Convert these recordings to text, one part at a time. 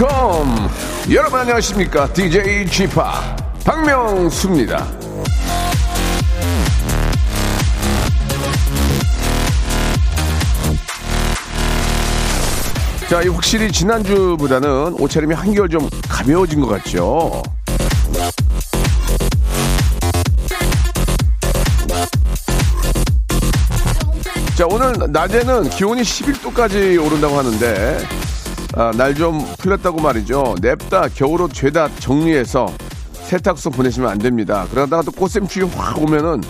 컴 여러분 안녕하십니까 DJ Chip 박명수입니다. 자, 이 확실히 지난주보다는 옷차림이 한결 좀 가벼워진 것 같죠? 자, 오늘 낮에는 기온이 11도까지 오른다고 하는데, 아, 날 좀 풀렸다고 말이죠. 냅다 겨울옷 죄다 정리해서 세탁소 보내시면 안 됩니다. 그러다가 또 꽃샘추위 확 오면은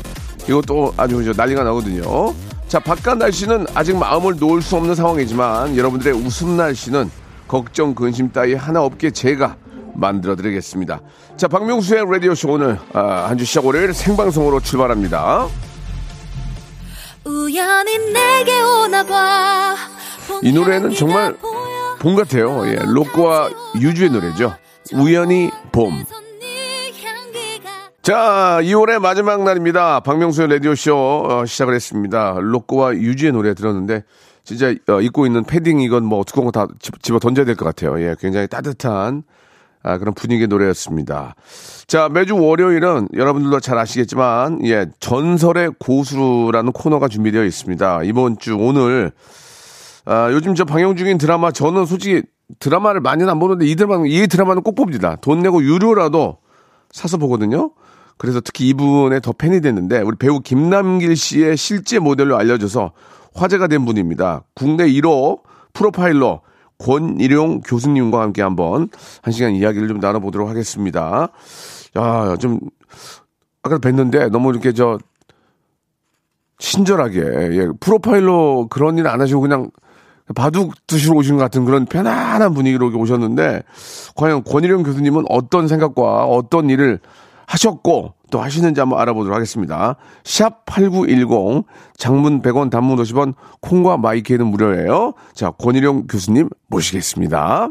이것도 아주 저 난리가 나거든요. 자, 바깥 날씨는 아직 마음을 놓을 수 없는 상황이지만 여러분들의 웃음 날씨는 걱정, 근심 따위 하나 없게 제가 만들어 드리겠습니다. 자, 박명수의 라디오 쇼 오늘 아, 한주 시작 월요일 생방송으로 출발합니다. 우연히 내게 오나 봐. 이 노래는 정말 봄 같아요. 예, 로꼬와 유주의 노래죠. 우연히 봄. 자, 2월의 마지막 날입니다. 박명수의 라디오쇼 어, 시작을 했습니다. 로꼬와 유지의 노래 들었는데, 진짜 어, 입고 있는 패딩 이건 뭐 두꺼운 거 다 집어 던져야 될 것 같아요. 예, 굉장히 따뜻한 아, 그런 분위기의 노래였습니다. 자, 매주 월요일은 여러분들도 잘 아시겠지만, 예, 전설의 고수라는 코너가 준비되어 있습니다. 이번 주 오늘, 아, 요즘 저 방영 중인 드라마, 저는 솔직히 드라마를 많이는 안 보는데 이 드라마는, 이 드라마는 꼭 봅니다. 돈 내고 유료라도 사서 보거든요. 그래서 특히 이분의 더 팬이 됐는데 우리 배우 김남길 씨의 실제 모델로 알려져서 화제가 된 분입니다. 국내 1호 프로파일러 권일용 교수님과 함께 한번 한 시간 이야기를 좀 나눠보도록 하겠습니다. 야, 좀 아까 뵀는데 너무 이렇게 저 친절하게 예, 프로파일러 그런 일 안 하시고 그냥 바둑 드시러 오신 것 같은 그런 편안한 분위기로 오셨는데 과연 권일용 교수님은 어떤 생각과 어떤 일을 하셨고 또 하시는지 한번 알아보도록 하겠습니다. 샵 8910 장문 100원 단문 50원 콩과 마이크는 무료예요. 자, 권일용 교수님 모시겠습니다.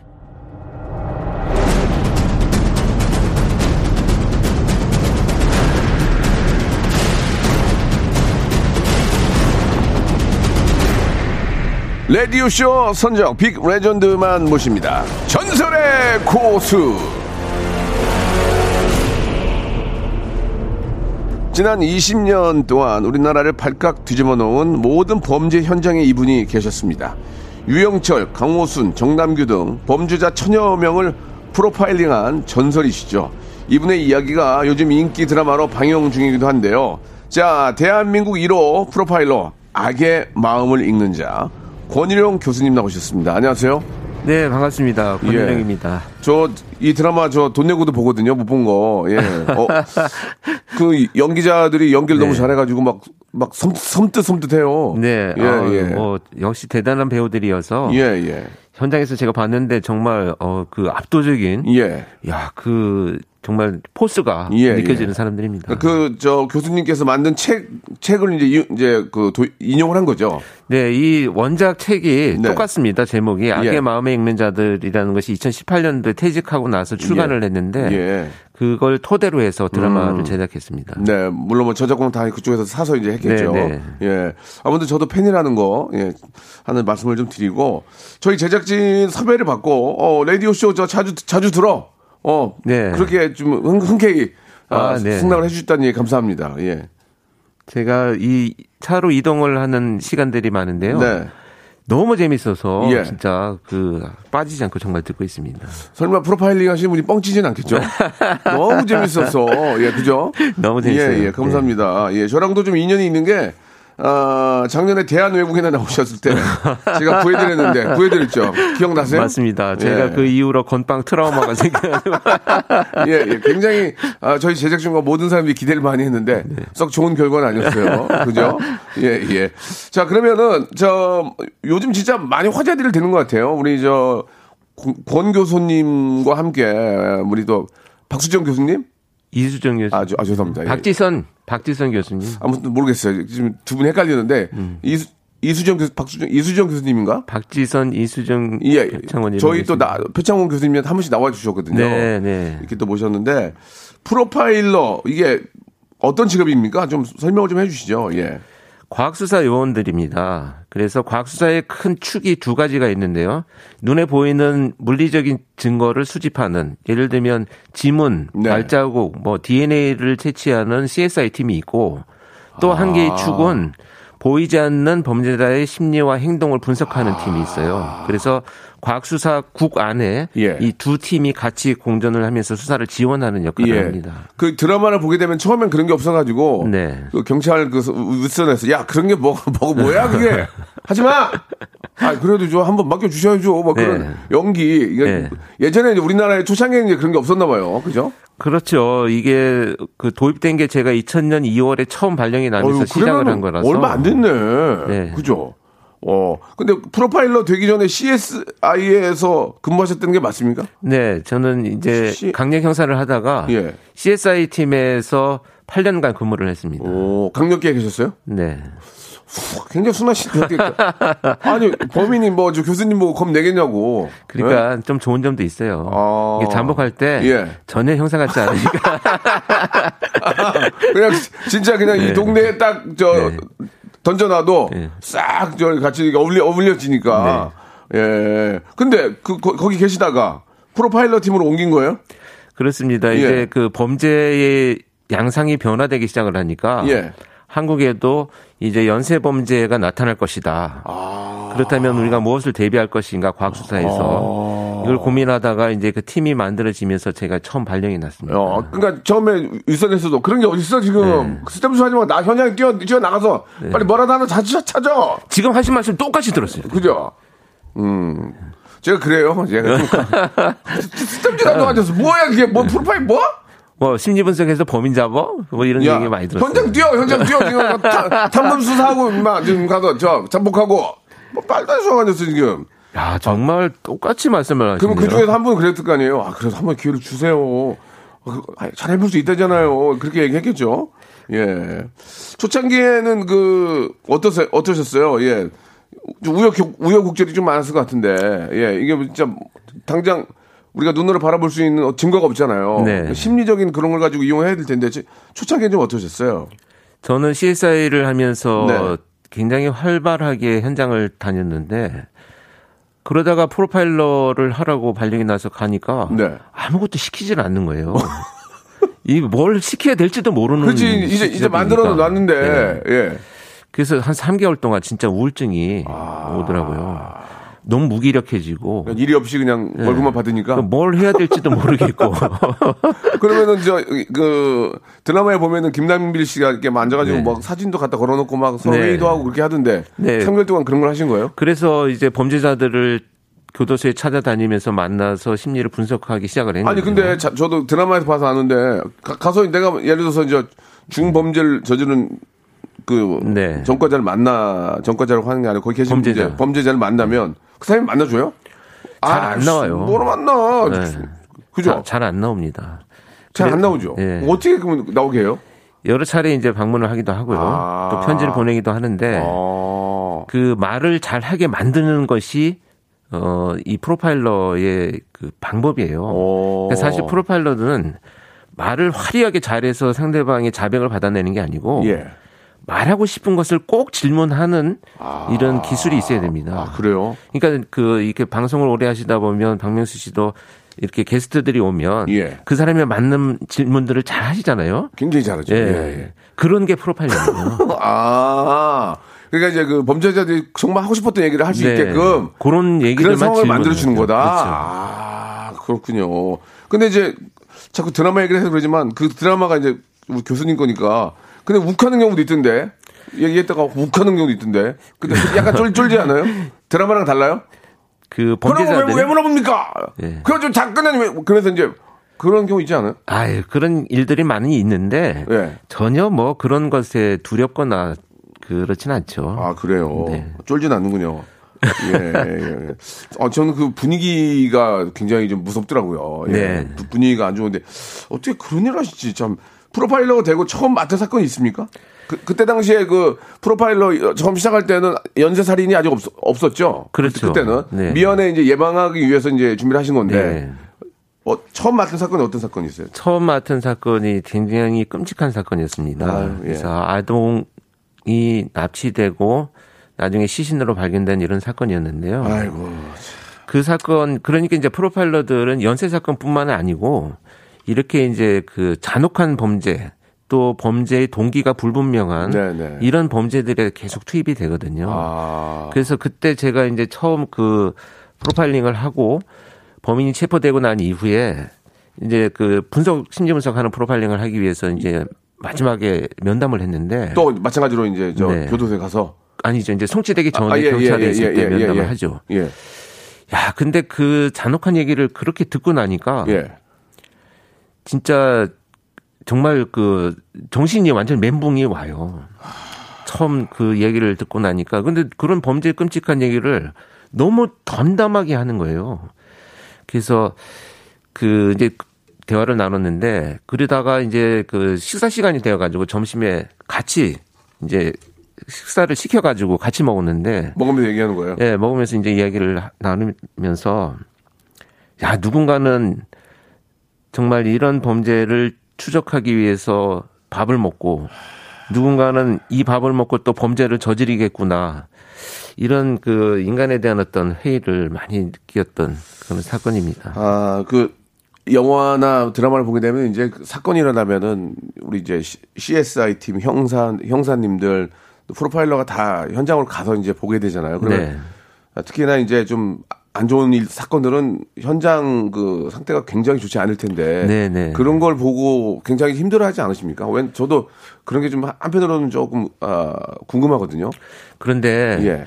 레디오쇼 선정 빅 레전드만 모십니다. 전설의 고수. 지난 20년 동안 우리나라를 발칵 뒤집어 놓은 모든 범죄 현장에 이분이 계셨습니다. 유영철, 강호순, 정남규 등 범죄자 천여 명을 프로파일링한 전설이시죠. 이분의 이야기가 요즘 인기 드라마로 방영 중이기도 한데요. 자, 대한민국 1호 프로파일러, 악의 마음을 읽는 자, 권일용 교수님 나오셨습니다. 안녕하세요. 네, 반갑습니다. 권일영입니다. 저이 드라마 저 돈 내고도 보거든요. 못 본 거. 예. 어, 그 연기자들이 연기를 네. 너무 잘해가지고 막막 섬뜩 섬뜩해요. 네, 예, 아, 예. 뭐 역시 대단한 배우들이어서 예, 예, 현장에서 제가 봤는데 정말 어 그 압도적인 예. 야 그 정말 포스가 예, 느껴지는 예. 사람들입니다. 그 저 교수님께서 만든 책 책을 이제 이- 이제 그 도- 인용을 한 거죠. 네, 이 원작 책이 네. 똑같습니다. 제목이 악의 예. 마음에 읽는 자들이라는 것이 2018년도에 퇴직하고 나서 출간을 했는데 예. 그걸 토대로 해서 드라마를 음. 제작했습니다. 네, 물론 뭐 저작권 다 그쪽에서 사서 이제 했겠죠. 네, 네. 예. 아무튼 저도 팬이라는 거, 예, 하는 말씀을 좀 드리고, 저희 제작진 섭외를 받고, 어, 라디오 쇼 저 자주, 자주 들어. 어, 네. 그렇게 좀 흔, 흔쾌히, 아, 아, 네. 승낙을 해주셨다니 예, 감사합니다. 예. 제가 이 차로 이동을 하는 시간들이 많은데요. 네. 너무 재밌어서 예. 진짜 그 빠지지 않고 정말 듣고 있습니다. 설마 프로파일링 하시는 분이 뻥치진 않겠죠? 너무 재밌었어. 예, 그죠? 너무 재밌어요. 예, 예, 감사합니다. 예, 저랑도 좀 인연이 있는 게, 어, 작년에 대한 외국인에 나오셨을 때 제가 구해드렸는데 구해드렸죠. 기억나세요? 맞습니다. 제가 예. 그 이후로 건빵 트라우마가 생겨가지고 예, 예, 굉장히 아, 저희 제작진과 모든 사람들이 기대를 많이 했는데 네. 썩 좋은 결과는 아니었어요. 그죠? 예, 예. 자, 그러면은 저 요즘 진짜 많이 화제들이 되는 것 같아요. 우리 저 권 교수님과 함께 우리 또 박수정 교수님? 이수정 교수님, 아, 저- 아, 죄송합니다. 예. 박지선, 박지선 교수님, 아무튼 모르겠어요. 지금 두 분이 헷갈리는데 음. 이수, 이수정 교수, 박수정, 이수정 교수님인가? 박지선, 이수정, 예, 창원 저희 또 나, 표창원 교수님한테 한 번씩 나와 주셨거든요. 네, 네. 이렇게 또 모셨는데 프로파일러 이게 어떤 직업입니까? 좀 설명을 좀 해주시죠. 예. 과학수사 요원들입니다. 그래서 과학수사의 큰 축이 두 가지가 있는데요. 눈에 보이는 물리적인 증거를 수집하는 예를 들면 지문, 네. 발자국, 뭐 DNA를 채취하는 CSI 팀이 있고 또 한 개의 축은 보이지 않는 범죄자의 심리와 행동을 분석하는 팀이 있어요. 그래서 과학수사국 안에 예. 이두 팀이 같이 공전을 하면서 수사를 지원하는 역할을 예. 합니다. 그 드라마를 보게 되면 처음엔 그런 게 없어가지고 네. 그 경찰 그 윗선에서 야 그런 게 뭐, 뭐 뭐야 그게 하지 마. 아 그래도 저 한번 맡겨 주셔야죠. 뭐 그런 네. 연기 이게 네. 예전에 이제 우리나라의 초창기에는 이제 그런 게 없었나 봐요. 그죠? 그렇죠. 이게 그 도입된 게 제가 2000년 2월에 처음 발령이 나면서 어휴, 시작을 한 거라서 얼마 안 됐네. 네. 그죠? 어. 근데 프로파일러 되기 전에 CSI에서 근무하셨다는 게 맞습니까? 네, 저는 이제 시- 강력 형사를 하다가 예. CSI 팀에서 8년간 근무를 했습니다. 오, 강력계에 계셨어요? 네. 굉장히 순하신 것 같아요. 아니, 범인이 뭐, 저 교수님 보고 겁 내겠냐고. 그러니까 좀 좋은 점도 있어요. 네? 아. 이게 잠복할 때 예. 전혀 형사 같지 않으니까 그냥 진짜 그냥 이 동네에 딱 저 네. 던져놔도 네. 싹저 같이 어울려 어울려지니까. 예. 근데 그 거, 기 계시다가 프로파일러 팀으로 옮긴 거예요? 그렇습니다. 예. 이제 그 범죄의 양상이 변화되기 시작을 하니까 예. 한국에도 이제 연쇄 범죄가 나타날 것이다. 아. 그렇다면 우리가 무엇을 대비할 것인가 과학수사에서 이걸 고민하다가 이제 그 팀이 만들어지면서 제가 처음 발령이 났습니다. 어, 그러니까 처음에 윗선에서도 그런 게 어디 있어 지금 네. 스탬프 하지 마나 현장에 뛰어 뛰어 나가서 빨리 뭐라도 하나 찾아 찾아. 지금 하신 말씀 똑같이 들었어요. 그죠? 음. 제가 그래요. 제가 스탬프 하지 앉아서 뭐야 이게 뭐 프로파일 뭐? 뭐 심리 분석해서 범인 잡어? 뭐 이런 야, 얘기 많이 들었어요. 현장 뛰어, 현장 뛰어, 지금. 타- 탐문 수사하고, 임마, 지금 가서, 저, 잠복하고. 뭐, 빨도 안 수강하셨어, 지금. 야, 정말 똑같이 말씀을 하시네요. 그러면 그 중에서 한 분은 그랬을 거 아니에요? 아, 그래서 한 번 기회를 주세요. 어, 그, 아, 잘 해볼 수 있다잖아요. 그렇게 얘기했겠죠? 예. 초창기에는 그, 어떠세요? 어떠셨어요? 예. 좀 우여, 우여곡절이 좀 많았을 것 같은데, 예. 이게 진짜, 당장, 우리가 눈으로 바라볼 수 있는 증거가 없잖아요. 네. 심리적인 그런 걸 가지고 이용해야 될 텐데, 초창기에 좀 어떠셨어요? 저는 CSI를 하면서 네. 굉장히 활발하게 현장을 다녔는데 그러다가 프로파일러를 하라고 발령이 나서 가니까 네. 아무것도 시키질 않는 거예요. 이 뭘 시켜야 될지도 모르는 그렇지 이제 이제. 만들어 놨는데 네. 예. 그래서 한 3개월 동안 진짜 우울증이 아. 오더라고요. 너무 무기력해지고 그냥 일이 없이 그냥 월급만 받으니까 네. 뭘 해야 될지도 모르겠고 그러면은 저 그 드라마에 보면은 김남빌 씨가 이렇게 만져가지고 네. 막 사진도 갖다 걸어놓고 막 서로 네. 회의도 하고 그렇게 하던데 네. 3개월 동안 그런 걸 하신 거예요? 그래서 이제 범죄자들을 교도소에 찾아다니면서 만나서 심리를 분석하기 시작을 했는데 아니 근데 자- 저도 드라마에서 봐서 아는데 가, 서 내가 예를 들어서 이제 중범죄를 저지른 그 네. 전과자를 만나 전과자라고 하는 게 아니고 거기 계신 범죄자. 이제 범죄자를 만나면 그 사람이 만나줘요? 잘안 씨, 나와요. 뭐로 만나? 네. 그죠? 잘 안 나옵니다. 잘 안 나오죠. 예. 어떻게 그러면 나오게 해요? 여러 차례 이제 방문을 하기도 하고요. 아. 또 편지를 보내기도 하는데 어. 그 말을 잘 하게 만드는 것이 어, 이 프로파일러의 그 방법이에요. 사실 프로파일러는 말을 화려하게 잘해서 상대방의 자백을 받아내는 게 아니고 예. 말하고 싶은 것을 꼭 질문하는 이런 기술이 있어야 됩니다. 아, 그래요? 그러니까 그 이렇게 방송을 오래 하시다 보면 박명수 씨도 이렇게 게스트들이 오면 예. 그 사람에 맞는 질문들을 잘 하시잖아요. 굉장히 잘하죠. 예. 예, 예. 그런 게 프로파일러예요. 아. 그러니까 이제 그 범죄자들이 정말 하고 싶었던 얘기를 할수 네. 있게끔 그런 얘기들만 상황을 만들어 주는 거다. 하죠. 아, 그렇군요. 근데 이제 자꾸 드라마 얘기를 해서 그러지만 그 드라마가 이제 우리 교수님 거니까 근데 욱하는 경우도 있던데. 얘기했다가 욱하는 경우도 있던데. 근데 약간 쫄, 쫄지 않아요? 드라마랑 달라요? 그 범죄자들 왜 물어봅니까? 예. 그거 좀 잠깐만 왜 그래서 이제 그런 경우 있지 않아요? 아유, 그런 일들이 많이 있는데 예. 전혀 뭐 그런 것에 두렵거나 그렇진 않죠. 아 그래요. 네. 쫄진 않는군요. 예, 예, 예. 아, 저는 그 분위기가 굉장히 좀 무섭더라고요. 예. 네. 부- 분위기가 안 좋은데 어떻게 그런 일을 하시지? 참 프로파일러가 되고 처음 맡은 사건이 있습니까? 그, 그때 당시에 그 프로파일러 처음 시작할 때는 연쇄 살인이 아직 없, 없었죠. 그렇죠. 그때, 는 네. 미연에 이제 예방하기 위해서 이제 준비를 하신 건데 네. 어, 처음 맡은 사건이 어떤 사건이 있어요? 처음 맡은 사건이 굉장히 끔찍한 사건이었습니다. 아유, 예. 그래서 아동이 납치되고 나중에 시신으로 발견된 이런 사건이었는데요. 아이고. 그 사건 그러니까 이제 프로파일러들은 연쇄 사건뿐만 아니고 이렇게 이제 그 잔혹한 범죄 또 범죄의 동기가 불분명한 네, 네. 이런 범죄들에 계속 투입이 되거든요. 아. 그래서 그때 제가 이제 처음 그 프로파일링을 하고 범인이 체포되고 난 이후에 이제 그 분석 심리 분석하는 프로파일링을 하기 위해서 이제 마지막에 면담을 했는데 또 마찬가지로 이제 저 네. 교도소에 가서 아니죠 이제 송치되기 전에 아, 예, 예, 경찰에 예, 있을 때 예, 예, 면담을 예. 하죠. 예. 야 근데 그 잔혹한 얘기를 그렇게 듣고 나니까 예. 진짜 정말 그 정신이 완전 멘붕이 와요. 처음 그 얘기를 듣고 나니까 근데 그런 범죄 끔찍한 얘기를 너무 덤담하게 하는 거예요. 그래서 그 이제 대화를 나눴는데 그러다가 이제 그 식사 시간이 되어 가지고 점심에 같이 이제 식사를 시켜 가지고 같이 먹었는데 먹으면서 얘기하는 거예요. 예, 먹으면서 이제 이야기를 나누면서 야, 누군가는 정말 이런 범죄를 추적하기 위해서 밥을 먹고 누군가는 이 밥을 먹고 또 범죄를 저지르겠구나. 이런 그 인간에 대한 어떤 회의를 많이 느꼈던 그런 사건입니다. 아, 그 영화나 드라마를 보게 되면 이제 그 사건이 일어나면은 우리 이제 CSI 팀 형사 형사님들 또 프로파일러가 다 현장으로 가서 이제 보게 되잖아요. 그러면 네. 아, 특히나 이제 좀 안 좋은 일 사건들은 현장 그 상태가 굉장히 좋지 않을 텐데 네, 네. 그런 걸 보고 굉장히 힘들어하지 않으십니까? 왜 저도 그런 게 좀 한편으로는 조금 아, 궁금하거든요. 그런데 예,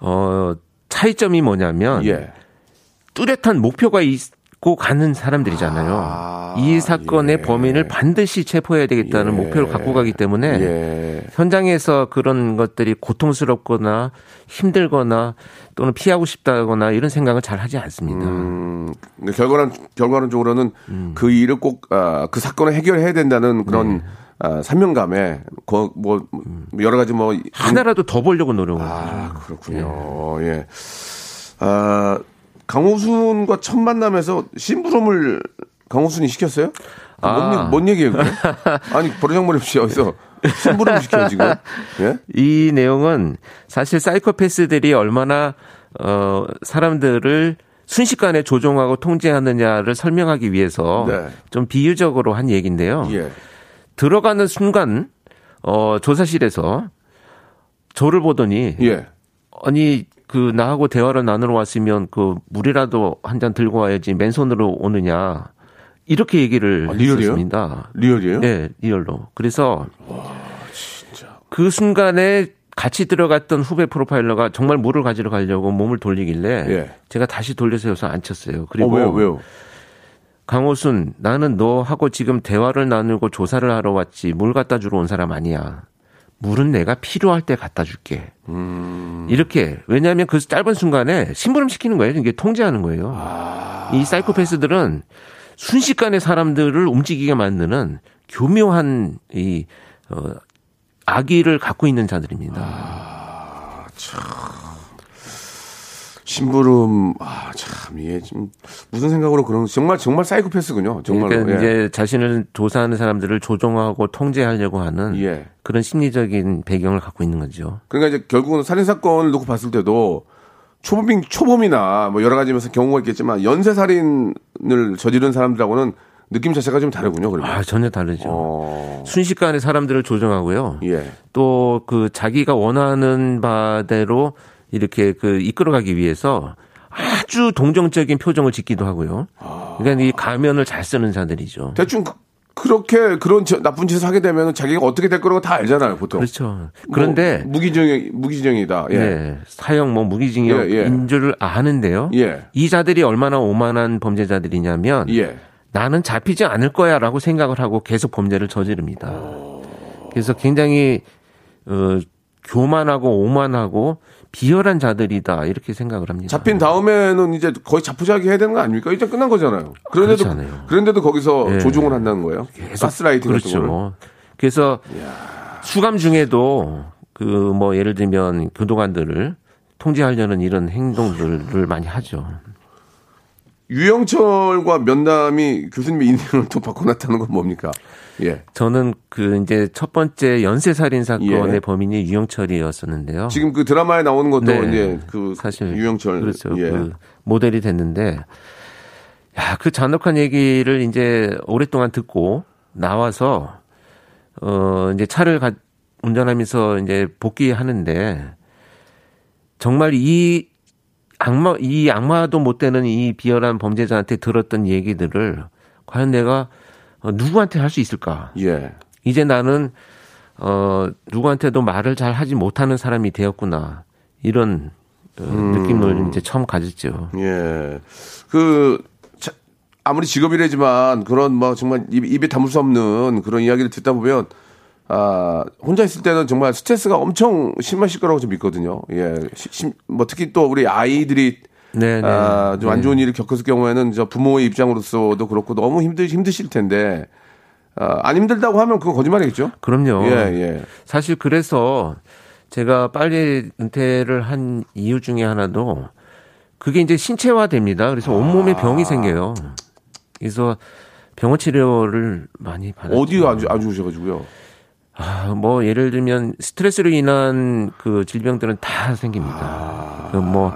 어 차이점이 뭐냐면 예. 뚜렷한 목표가 있 고 가는 사람들이잖아요. 아, 이 사건의 예. 범인을 반드시 체포해야 되겠다는 예. 목표를 갖고 가기 때문에 예. 현장에서 그런 것들이 고통스럽거나 힘들거나 또는 피하고 싶다거나 이런 생각을 잘 하지 않습니다. 음, 결과는 결과론적으로는 음. 그 일을 꼭그 사건을 해결해야 된다는 그런 네. 아, 사명감에 거- 뭐 여러 가지 뭐 하나라도 더 보려고 노력을 아 하죠. 그렇군요. 예. 아 강호순과 첫 만남에서 심부름을 강호순이 시켰어요? 뭔, 아. 얘기- 뭔 얘기예요? 그게? 아니 버르장머리 없이 어디서 심부름 시켜 지금? 예? 이 내용은 사실 사이코패스들이 얼마나 어 사람들을 순식간에 조종하고 통제하느냐를 설명하기 위해서 네. 좀 비유적으로 한 얘기인데요. 예. 들어가는 순간 어 조사실에서 저를 보더니 예. 아니 그 나하고 대화를 나누러 왔으면 그 물이라도 한 잔 들고 와야지 맨손으로 오느냐 이렇게 얘기를 아, real이에요? 했었습니다. real이에요? 네, real로. 그래서 그 순간에 같이 들어갔던 후배 프로파일러가 정말 물을 가지러 가려고 몸을 돌리길래 예. 제가 다시 돌려서 여기서 앉혔어요. 어, 그리고 왜요? 왜요? 강호순, 나는 너하고 지금 대화를 나누고 조사를 하러 왔지 물 갖다 주러 온 사람 아니야. 물은 내가 필요할 때 갖다 줄게. 음. 이렇게 왜냐하면 그 짧은 순간에 심부름 시키는 거예요. 이게 통제하는 거예요. 아. 이 사이코패스들은 순식간에 사람들을 움직이게 만드는 교묘한 이 어, 악의를 갖고 있는 자들입니다. 심부름 아참 이게 좀 무슨 생각으로 그런 정말 정말 사이코패스군요. 정말로. 그러니까 예. 이제 자신을 조사하는 사람들을 조종하고 통제하려고 하는 예. 그런 심리적인 배경을 갖고 있는 거죠. 그러니까 이제 결국은 살인 사건을 놓고 봤을 때도 초범 초범이나 뭐 여러 가지 면서 경우가 있겠지만 연쇄 살인을 저지른 사람들하고는 느낌 자체가 좀 다르군요. 그러면. 아 전혀 다르죠. 어. 순식간에 사람들을 조종하고요. 예. 또 그 자기가 원하는 바대로 이렇게 그 이끌어가기 위해서 아주 동정적인 표정을 짓기도 하고요. 그러니까 이 가면을 잘 쓰는 자들이죠. 대충 그- 그렇게 그런 저- 나쁜 짓을 하게 되면 자기가 어떻게 될 거라고 다 알잖아요, 보통. 그렇죠. 그런데 뭐, 무기징역 무기징역이다. 예. 네, 사형 뭐 무기징역인 예, 예. 줄을 아는데요. 예. 이 자들이 얼마나 오만한 범죄자들이냐면 예. 나는 잡히지 않을 거야라고 생각을 하고 계속 범죄를 저지릅니다. 그래서 굉장히 어, 교만하고 오만하고 비열한 자들이다 이렇게 생각을 합니다. 잡힌 다음에는 이제 거의 자포자기 해야 되는 거 아닙니까? 이제 끝난 거잖아요. 그런데도. 그런데도 거기서 예. 조종을 한다는 거예요. 가스라이팅 같은 거를. 그렇죠. 그래서 수감 중에도 그 뭐 예를 들면 교도관들을 통제하려는 이런 행동들을 많이 하죠. 유영철과 면담이 교수님의 인생을 또 바꿔놨다는 건 뭡니까? 예. 저는 그 이제 첫 번째 연쇄 살인 사건의 예. 범인이 유영철이었었는데요. 지금 그 드라마에 나오는 것도 네. 이제 그 사실 유영철 그렇죠. 예. 그 모델이 됐는데 야, 그 잔혹한 얘기를 이제 오랫동안 듣고 나와서 어 이제 차를 가, 운전하면서 이제 복귀하는데 정말 이 악마 이 악마도 못 되는 이 비열한 범죄자한테 들었던 얘기들을 과연 내가 어, 누구한테 할 수 있을까? 예. 이제 나는 어 누구한테도 말을 잘 하지 못하는 사람이 되었구나 이런 어, 느낌을 이제 처음 가졌죠. 예. 그, 자, 아무리 직업이라지만 그런 뭐 정말 입, 입에 담을 수 없는 그런 이야기를 듣다 보면 아, 혼자 있을 때는 정말 스트레스가 엄청 심하실 거라고 좀 믿거든요. 예. 시- 심- 뭐 특히 또 우리 아이들이 네, 네. 아, 좀안 네. 좋은 일을 겪었을 경우에는 저 부모의 입장으로서도 그렇고 너무 힘드, 힘드실 텐데 아, 안 힘들다고 하면 그건 거짓말이겠죠? 그럼요. 예, 예. 사실 그래서 제가 빨리 은퇴를 한 이유 중에 하나도 그게 이제 신체화 됩니다. 그래서 온몸에 병이 생겨요. 그래서 병원 치료를 많이 받았죠. 어디가 안, 좋- 안 좋으셔가지고요. 아, 뭐 예를 들면 스트레스로 인한 그 질병들은 다 생깁니다. 그뭐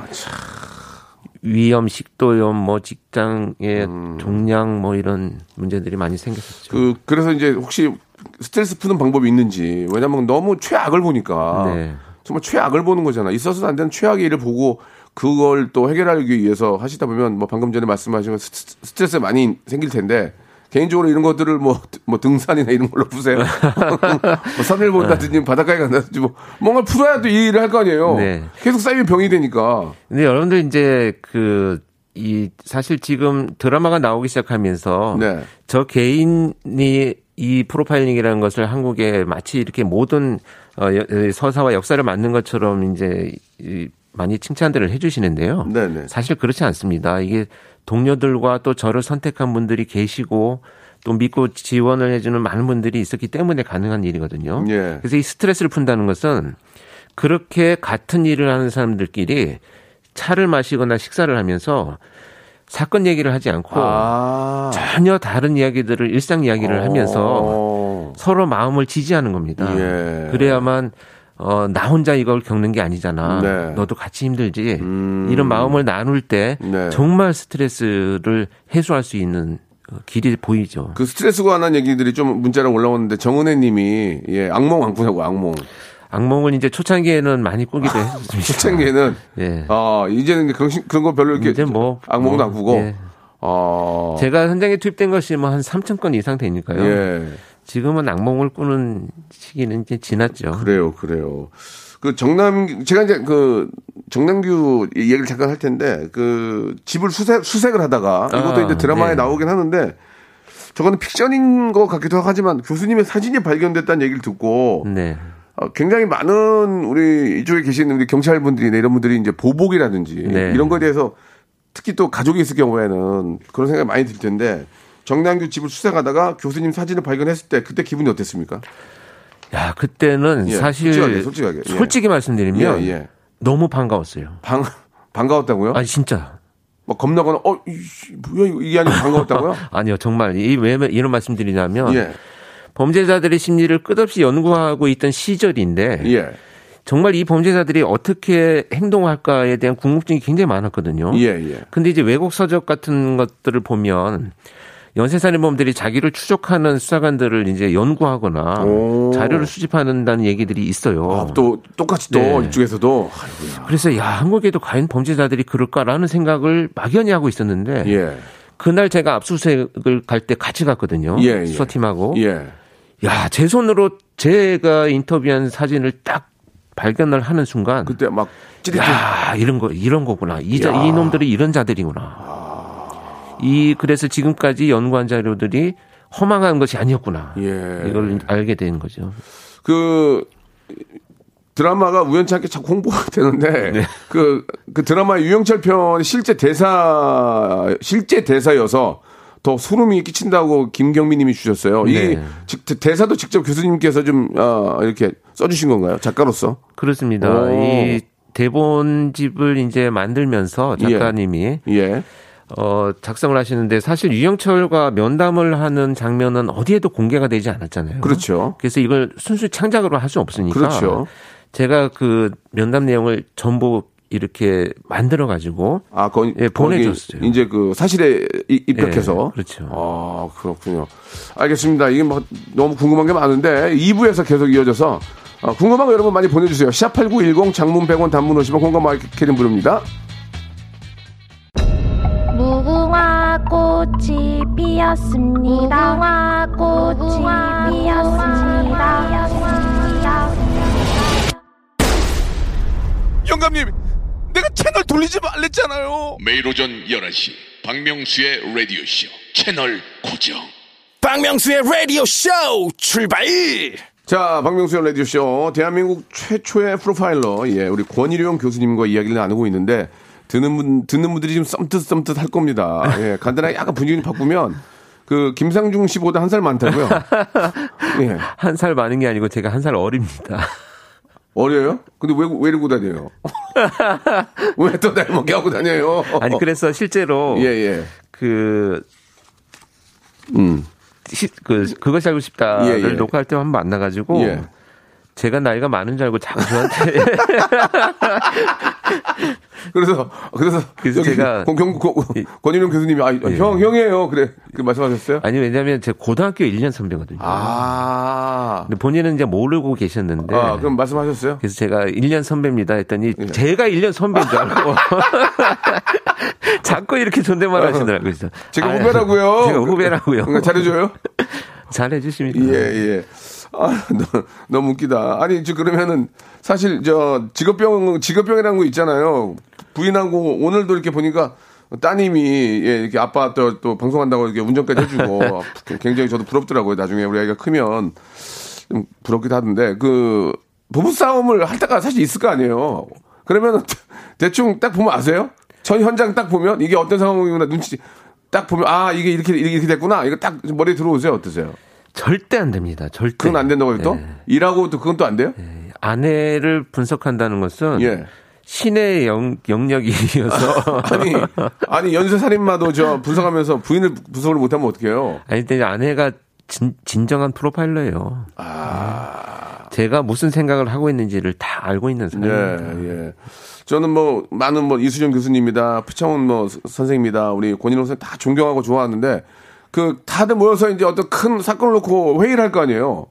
위염, 식도염, 뭐 직장의 종양 뭐 이런 문제들이 많이 생겼었죠. 그, 그래서 이제 혹시 스트레스 푸는 방법이 있는지. 왜냐면 너무 최악을 보니까. 네. 정말 최악을 보는 거잖아. 있어서도 안 되는 최악의 일을 보고 그걸 또 해결하기 위해서 하시다 보면 뭐 방금 전에 말씀하신 스트레스 많이 생길 텐데 개인적으로 이런 것들을 뭐, 뭐 등산이나 이런 걸로 푸세요. 뭐 산을 본다든지 바닷가에 간다든지 뭐 뭔가 풀어야 또이 일을 할 거 아니에요. 네. 계속 쌓이면 병이 되니까. 근데 여러분들 이제 그 이 사실 지금 드라마가 나오기 시작하면서 네. 저 개인이 이 프로파일링이라는 것을 한국에 마치 이렇게 모든 어, 여- 서사와 역사를 맞는 것처럼 이제 이 많이 칭찬들을 해주시는데요. 네네. 사실 그렇지 않습니다. 이게 동료들과 또 저를 선택한 분들이 계시고 또 믿고 지원을 해주는 많은 분들이 있었기 때문에 가능한 일이거든요. 예. 그래서 이 스트레스를 푼다는 것은 그렇게 같은 일을 하는 사람들끼리 차를 마시거나 식사를 하면서 사건 얘기를 하지 않고 아. 전혀 다른 이야기들을 일상 이야기를 하면서 어. 서로 마음을 지지하는 겁니다. 예. 그래야만 어, 나 혼자 이걸 겪는 게 아니잖아. 네. 너도 같이 힘들지. 음. 이런 마음을 나눌 때 네. 정말 스트레스를 해소할 수 있는 어, 길이 보이죠. 그 스트레스가 관한 얘기들이 좀 문자로 올라오는데 정은혜 님이 예, 악몽 안 꾸냐고 악몽. 악몽을 이제 초창기에는 많이 꾸기도 했습니다. 초창기에는 예. 아, 이제는 그런, 시- 그런 거 별로 이렇게 이제 뭐 악몽도 뭐, 안 꾸고. 예. 아. 제가 현장에 투입된 것이 뭐 한 3천 건 이상 되니까요. 예. 지금은 악몽을 꾸는 시기는 이제 지났죠. 그래요, 그래요. 그 정남 제가 이제 그 정남규 얘기를 잠깐 할 텐데 그 집을 수색 수색을 하다가 이것도 아, 이제 드라마에 네. 나오긴 하는데 저거는 픽션인 것 같기도 하지만 교수님의 사진이 발견됐다는 얘기를 듣고 네. 어, 굉장히 많은 우리 이쪽에 계시는 우리 경찰분들이나 이런 분들이 이제 보복이라든지 네. 이런 거에 대해서 특히 또 가족이 있을 경우에는 그런 생각이 많이 들 텐데 정남규 집을 수색하다가 교수님 사진을 발견했을 때 그때 기분이 어땠습니까? 야, 그때는 예, 사실 솔직하게, 솔직하게. 예. 솔직히 말씀드리면 예, 예. 너무 반가웠어요. 방 반가웠다고요? 아니 진짜. 막 겁나거나 어 이씨, 뭐야 이게 아니고 반가웠다고요? 아니요, 정말 이왜 이런 말씀드리냐면 예. 범죄자들의 심리를 끝없이 연구하고 있던 시절인데 예. 정말 이 범죄자들이 어떻게 행동할까에 대한 궁금증이 굉장히 많았거든요. 예, 예. 근데 이제 외국 서적 같은 것들을 보면 연쇄살인범들이 자기를 추적하는 수사관들을 이제 연구하거나 오. 자료를 수집한다는 얘기들이 있어요. 아, 또 똑같이 또 네. 이쪽에서도 아이고야. 그래서 야 한국에도 과연 범죄자들이 그럴까라는 생각을 막연히 하고 있었는데 예. 그날 제가 압수수색을 갈 때 같이 갔거든요. 예, 예. 수사팀하고. 예. 야, 제 손으로 제가 인터뷰한 사진을 딱 발견을 하는 순간 그때 막 찌릿찌릿. 야, 이런 거 이런 거구나. 이, 자, 야. 이 놈들이 이런 자들이구나. 이 그래서 지금까지 연구한 자료들이 허망한 것이 아니었구나. 예. 이걸 알게 된 거죠. 그 드라마가 우연찮게 자꾸 홍보가 되는데 네. 그, 그 드라마 유영철 편 실제 대사 실제 대사여서 더 소름이 끼친다고 김경민님이 주셨어요. 이 네. 직- 대사도 직접 교수님께서 좀 어, 이렇게 써주신 건가요? 작가로서? 그렇습니다. 오. 이 대본집을 이제 만들면서 작가님이 예. 어, 작성을 하시는데 사실 유영철과 면담을 하는 장면은 어디에도 공개가 되지 않았잖아요. 그렇죠. 그래서 이걸 순수 창작으로 할 수 없으니까 그렇죠. 제가 그 면담 내용을 전부 이렇게 만들어 가지고 아, 거, 예, 보내줬어요. 거기 이제 그 사실에 이- 입각해서. 예, 그렇죠. 아, 그렇군요. 알겠습니다. 이게 뭐 너무 궁금한 게 많은데 2부에서 계속 이어져서 어, 궁금한 거 여러분 많이 보내주세요. 샵8910 장문 100원 단문 50원 공감 마이크는 부릅니다. 무궁화 꽃이 피었습니다. 무궁화 꽃이 피었습니다. 영감님, 내가 채널 돌리지 말랬잖아요. 매일 오전 11시 박명수의 라디오 쇼 채널 고정 박명수의 라디오 쇼 출발! 자, 박명수의 라디오 쇼. 대한민국 최초의 프로파일러, 예, 우리 권일용 교수님과 이야기를 나누고 있는데, 듣는 분, 듣는 분들이 지금 썸뜻썸뜻 할 겁니다. 예, 간단하게 약간 분위기 좀 바꾸면, 그, 김상중 씨보다 한 살 많다고요? 예. 한 살 많은 게 아니고 제가 한 살 어립니다. 어려요? 근데 왜, 왜 이러고 다녀요? 왜 또 날 먹게 하고 다녀요? 아니 그래서 실제로 예, 예. 그 음. 시- 그 그것이 알고 싶다를 예, 예. 녹화할 때 한 번 만나가지고 예. 제가 나이가 많은 줄 알고 자꾸 저한테 그래서, 그래서, 그래서 제가- 권, 권, 권, 예. 권일용 교수님이, 아, 형, 형이에요. 그래. 그 말씀하셨어요? 아니 왜냐하면 제 고등학교 1년 선배거든요. 아. 근데 본인은 이제 모르고 계셨는데 아, 그럼 말씀하셨어요? 그래서 제가 1년 선배입니다 했더니 예. 제가 1년 선배인 줄 알고 자꾸 이렇게 존댓말 하시더라고요. 제가 아, 후배라고요. 제가 후배라고요. 그러니까 잘해줘요? 잘해주십니다. 예, 예. 아, 너, 너무 웃기다. 아니, 저, 그러면은, 사실, 저, 직업병, 직업병이라는 거 있잖아요. 부인하고, 오늘도 이렇게 보니까, 따님이, 예, 이렇게 아빠 또, 또 방송한다고 이렇게 운전까지 해주고, 굉장히 저도 부럽더라고요. 나중에 우리 아이가 크면, 좀 부럽기도 하던데, 그, 부부 싸움을 할 때가 사실 있을 거 아니에요. 그러면은, 대충 딱 보면 아세요? 전 현장 딱 보면, 이게 어떤 상황이구나, 눈치, 딱 보면, 아, 이게 이렇게, 이렇게 됐구나. 이거 딱 머리에 들어오세요. 어떠세요? 절대 안 됩니다. 절대. 그건 안 된다고요, 또? 예. 일하고 또 그건 또 안 돼요? 아내를 분석한다는 것은 예. 신의 영, 영역이어서 아니, 아니, 연쇄 살인마도 저 분석하면서 부인을 분석을 못하면 어떡해요? 아니 근데 아내가 진, 진정한 프로파일러예요. 아. 제가 무슨 생각을 하고 있는지를 다 알고 있는 예, 사람입니다. 예. 저는 뭐, 많은 뭐, 이수정 교수님이다, 표창원 뭐, 서- 선생님이다, 우리 권인호 선생님 다 존경하고 좋아하는데, 그, 다들 모여서 이제 어떤 큰 사건을 놓고 회의를 할 거 아니에요?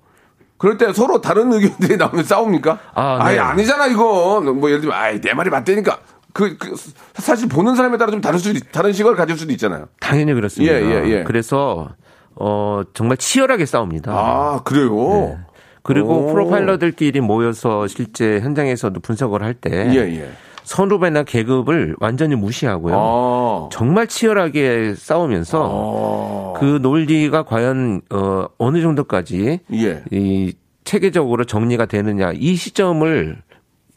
그럴 때 서로 다른 의견들이 나오면 싸웁니까? 아, 아니, 네. 아니잖아, 이건. 뭐, 예를 들면, 아이, 내 말이 맞다니까. 그, 그, 사실 보는 사람에 따라 좀 다를 있- 다른 시각을 가질 수도 있잖아요. 당연히 그렇습니다. 예, 예, 예. 그래서 어 정말 치열하게 싸웁니다. 아, 그래요? 네. 그리고 오. 프로파일러들끼리 모여서 실제 현장에서도 분석을 할 때 예, 예. 선후배나 계급을 완전히 무시하고요. 아. 정말 치열하게 싸우면서 아. 그 논리가 과연 어 어느 정도까지 예. 이 체계적으로 정리가 되느냐 이 시점을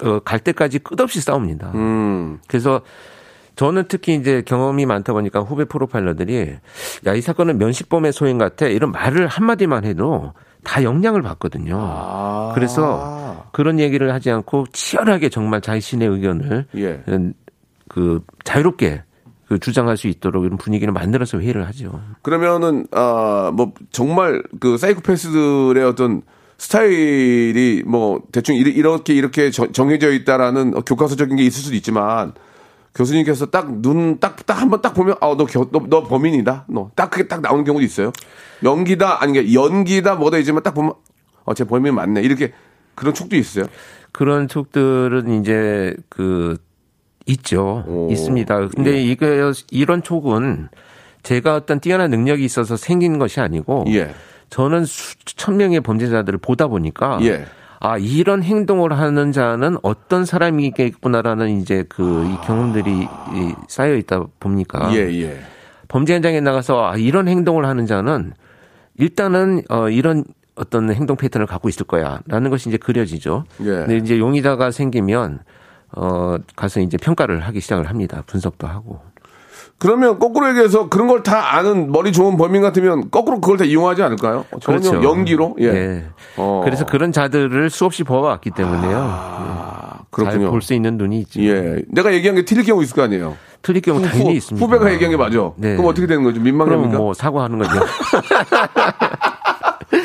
어, 갈 때까지 끝없이 싸웁니다. 음. 그래서 저는 특히 이제 경험이 많다 보니까 후배 프로파일러들이 야 이 사건은 면식범의 소행 같아 이런 말을 한 마디만 해도 다 영향을 받거든요. 아. 그래서 그런 얘기를 하지 않고 치열하게 정말 자신의 의견을 예. 그 자유롭게 그 주장할 수 있도록 이런 분위기를 만들어서 회의를 하죠. 그러면은 아뭐 정말 그 사이코패스들의 어떤 스타일이 뭐 대충 이렇게 이렇게 저- 정해져 있다라는 교과서적인 게 있을 수도 있지만 교수님께서 딱 눈 딱 딱 한번 딱 보면 아너너 너 범인이다 너 딱 그게 딱 나오는 경우도 있어요 연기다 아니 게 연기다 뭐다 이지만 딱 보면 어제 범인 맞네 이렇게 그런 촉도 있어요 그런 촉들은 이제 그 있죠. 오. 있습니다. 근데 예. 이게 이런 촉은 제가 어떤 뛰어난 능력이 있어서 생긴 것이 아니고 예. 저는 수천 명의 범죄자들을 보다 보니까 예. 아 이런 행동을 하는 자는 어떤 사람이겠구나라는 이제 그 이 경험들이 이 쌓여 있다 봅니까? 예, 예. 범죄 현장에 나가서 아 이런 행동을 하는 자는 일단은 어 이런 어떤 행동 패턴을 갖고 있을 거야라는 것이 이제 그려지죠. 예. 근데 이제 용의자가 생기면 어 가서 이제 평가를 하기 시작을 합니다. 분석도 하고. 그러면 거꾸로 얘기해서 그런 걸 다 아는 머리 좋은 범인 같으면 거꾸로 그걸 다 이용하지 않을까요? 전혀 그렇죠. 연기로? 예. 네. 어. 그래서 그런 자들을 수없이 보아왔기 때문에요. 아, 잘 그렇군요. 볼 수 있는 눈이 있죠. 예. 내가 얘기한 게 틀릴 경우 있을 거 아니에요. 틀릴 경우 당연히 후, 있습니다. 후배가 얘기한 게 맞아. 네. 그럼 어떻게 되는 거죠? 민망합니까? 뭐 사과하는 거죠.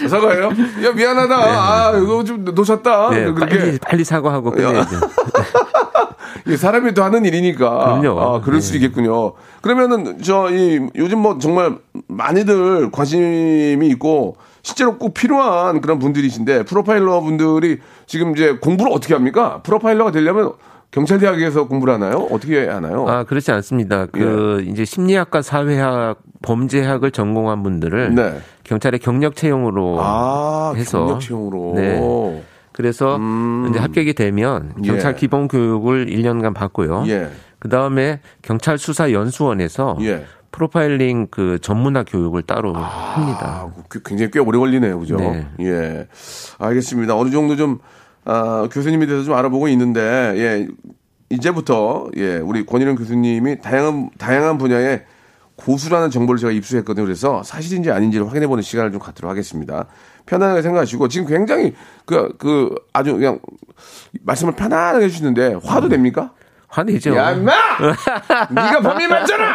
사과해요? 야, 미안하다. 아, 이거 좀 놓쳤다. 네, 그렇게. 빨리 빨리 사과하고 끝내야죠. 이게 사람이 또 하는 일이니까. 그럼요. 아, 그럴 수 네. 있겠군요. 그러면은, 저, 이, 요즘 뭐 정말 많이들 관심이 있고, 실제로 꼭 필요한 그런 분들이신데, 프로파일러 분들이 지금 이제 공부를 어떻게 합니까? 프로파일러가 되려면 경찰대학에서 공부를 하나요? 어떻게 하나요? 아 그렇지 않습니다. 그 예. 이제 심리학과 사회학 범죄학을 전공한 분들을 네. 경찰의 경력 채용으로 아, 해서 경력 채용으로. 네. 그래서 이제 합격이 되면 경찰 예. 기본 교육을 1년간 받고요. 예. 그 다음에 경찰 수사 연수원에서 예. 프로파일링 그 전문화 교육을 따로 합니다. 아, 그- 굉장히 꽤 오래 걸리네요, 그죠? 네. 예. 알겠습니다. 어느 정도 좀, 아, 교수님에 대해서 좀 알아보고 있는데, 예. 이제부터, 예, 우리 권일영 교수님이 다양한, 다양한 분야의 고수라는 정보를 제가 입수했거든요. 그래서 사실인지 아닌지를 확인해보는 시간을 좀 갖도록 하겠습니다. 편안하게 생각하시고, 지금 굉장히 그, 그, 아주 그냥 말씀을 편안하게 해주시는데, 화도 됩니까? 화내죠. 야, 임마! 네가 범인 맞잖아!